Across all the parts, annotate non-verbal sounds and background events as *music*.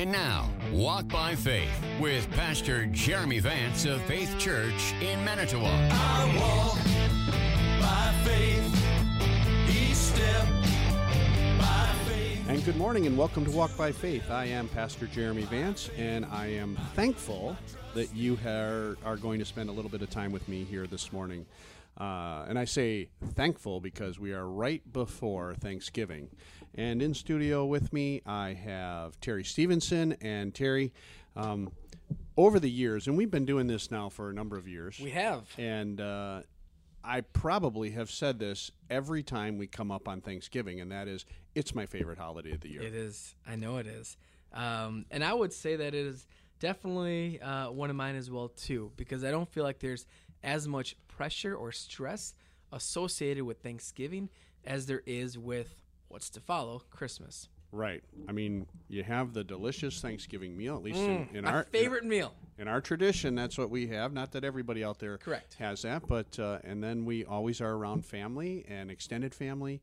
And now, Walk by Faith with Pastor Jeremy Vance of Faith Church in Manitowoc. Good morning and welcome to Walk by Faith. I am Pastor Jeremy Vance, and I am thankful that you are, are going to spend a little bit of time with me here this morning. Uh, and I say thankful because we are right before Thanksgiving. And in studio with me, I have Terry Stevenson. And Terry, um, over the years, and we've been doing this now for a number of years. We have. And uh, I probably have said this every time we come up on Thanksgiving, and that is, it's my favorite holiday of the year. It is. I know it is. Um, and I would say that it is definitely uh, one of mine as well too, because I don't feel like there's as much pressure or stress associated with Thanksgiving as there is with what's to follow Christmas. Right. I mean, you have the delicious Thanksgiving meal, at least in, in Mm, our favorite meal. in our tradition. That's what we have. Not that everybody out there Correct. has that, but uh, and then we always are around family and extended family,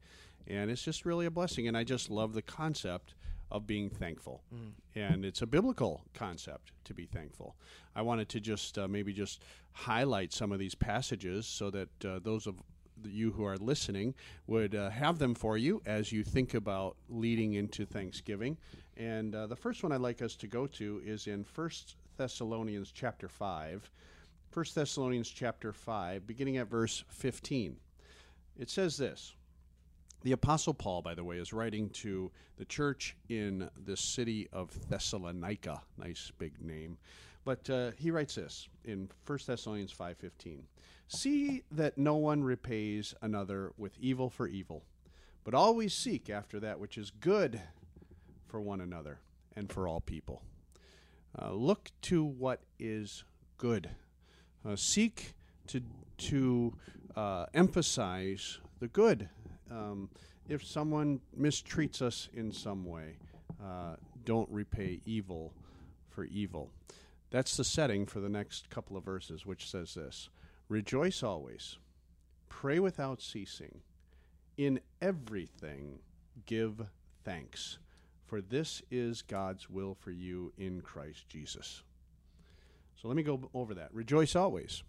and it's just really a blessing. And I just love the concept of being thankful, Mm. and it's a biblical concept to be thankful. I wanted to just uh, maybe just highlight some of these passages so that uh, those of you who are listening would uh, have them for you as you think about leading into Thanksgiving. And uh, the first one I'd like us to go to is in First Thessalonians chapter 5. 1 Thessalonians chapter 5, beginning at verse 15. It says this. The Apostle Paul, by the way, is writing to the church in the city of Thessalonica. Nice big name. But uh, he writes this in 1 Thessalonians 5.15. See that no one repays another with evil for evil, but always seek after that which is good for one another and for all people. Uh, look to what is good. Uh, seek to to uh, emphasize the good. Um, if someone mistreats us in some way, uh, don't repay evil for evil. That's the setting for the next couple of verses, which says this Rejoice always, pray without ceasing, in everything give thanks, for this is God's will for you in Christ Jesus. So let me go over that. Rejoice always.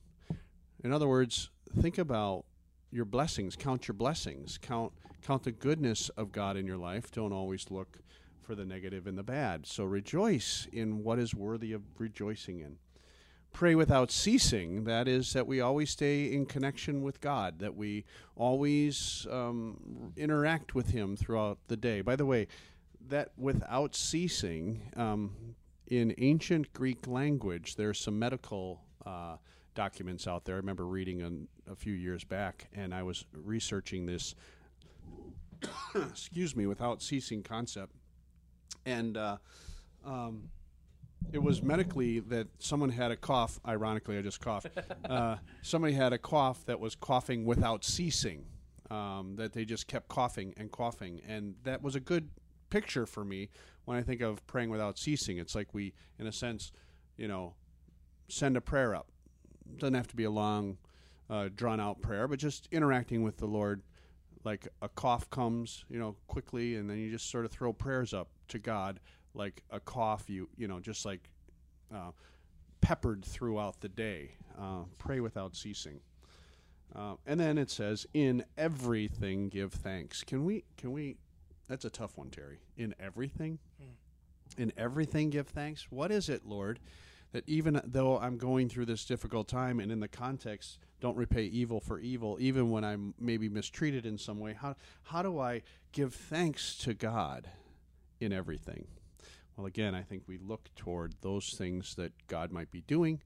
In other words, think about your blessings, count your blessings, count count the goodness of God in your life. Don't always look for the negative and the bad. So rejoice in what is worthy of rejoicing in. Pray without ceasing. That is, that we always stay in connection with God, that we always um, interact with Him throughout the day. By the way, that without ceasing, um, in ancient Greek language, there's some medical uh, documents out there. I remember reading an, a few years back, and I was researching this. *coughs* excuse me, without ceasing concept, and uh, um, it was medically that someone had a cough. Ironically, I just coughed. *laughs* Uh, somebody had a cough that was coughing without ceasing. Um, that they just kept coughing and coughing, and that was a good picture for me when I think of praying without ceasing. It's like we, in a sense, you know, send a prayer up. It doesn't have to be a long, uh, drawn out prayer, but just interacting with the Lord. Like a cough comes, you know, quickly, and then you just sort of throw prayers up to God, like a cough. You, you know, just like uh, peppered throughout the day. Uh, pray without ceasing. Uh, and then it says, "In everything give thanks." Can we? Can we? That's a tough one, Terry. In everything, in everything give thanks. What is it, Lord, that even though I'm going through this difficult time, and in the context, don't repay evil for evil, even when I'm maybe mistreated in some way. How how do I give thanks to God in everything? Well, again, I think we look toward those things that God might be doing.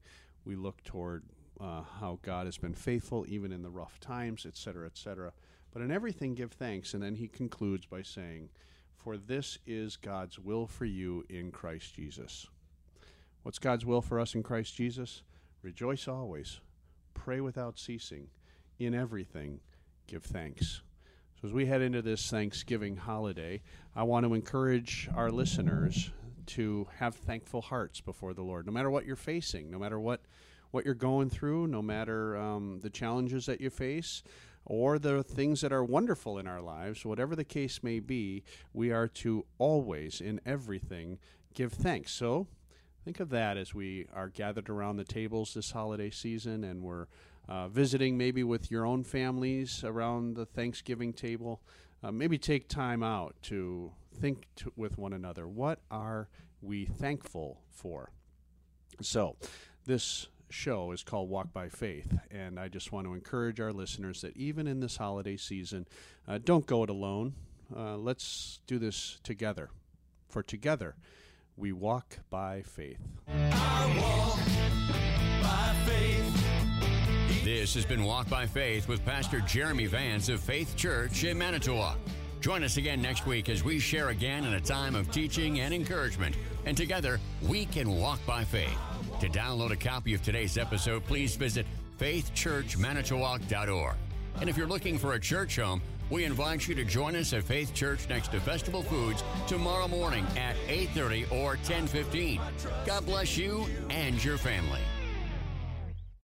We look toward uh, how God has been faithful even in the rough times, et cetera, et cetera. But in everything, give thanks. And then he concludes by saying, For this is God's will for you in Christ Jesus. What's God's will for us in Christ Jesus? Rejoice always, pray without ceasing, in everything, give thanks. As we head into this Thanksgiving holiday, I want to encourage our listeners to have thankful hearts before the Lord, no matter what you're facing, no matter what, what you're going through, no matter um, the challenges that you face, or the things that are wonderful in our lives, whatever the case may be, we are to always, in everything, give thanks. So think of that as we are gathered around the tables this holiday season and we're uh, visiting maybe with your own families around the Thanksgiving table. Uh, maybe take time out to think to, with one another. What are we thankful for? So, this show is called Walk by Faith, and I just want to encourage our listeners that even in this holiday season, uh, don't go it alone. Uh, let's do this together. For together, we walk by faith. I walk by faith. This has been Walk by Faith with Pastor Jeremy Vance of Faith Church in Manitowoc. Join us again next week as we share again in a time of teaching and encouragement. And together, we can walk by faith. To download a copy of today's episode, please visit faithchurchmanitowoc.org. And if you're looking for a church home, we invite you to join us at Faith Church next to Festival Foods tomorrow morning at 8:30 or 10:15. God bless you and your family.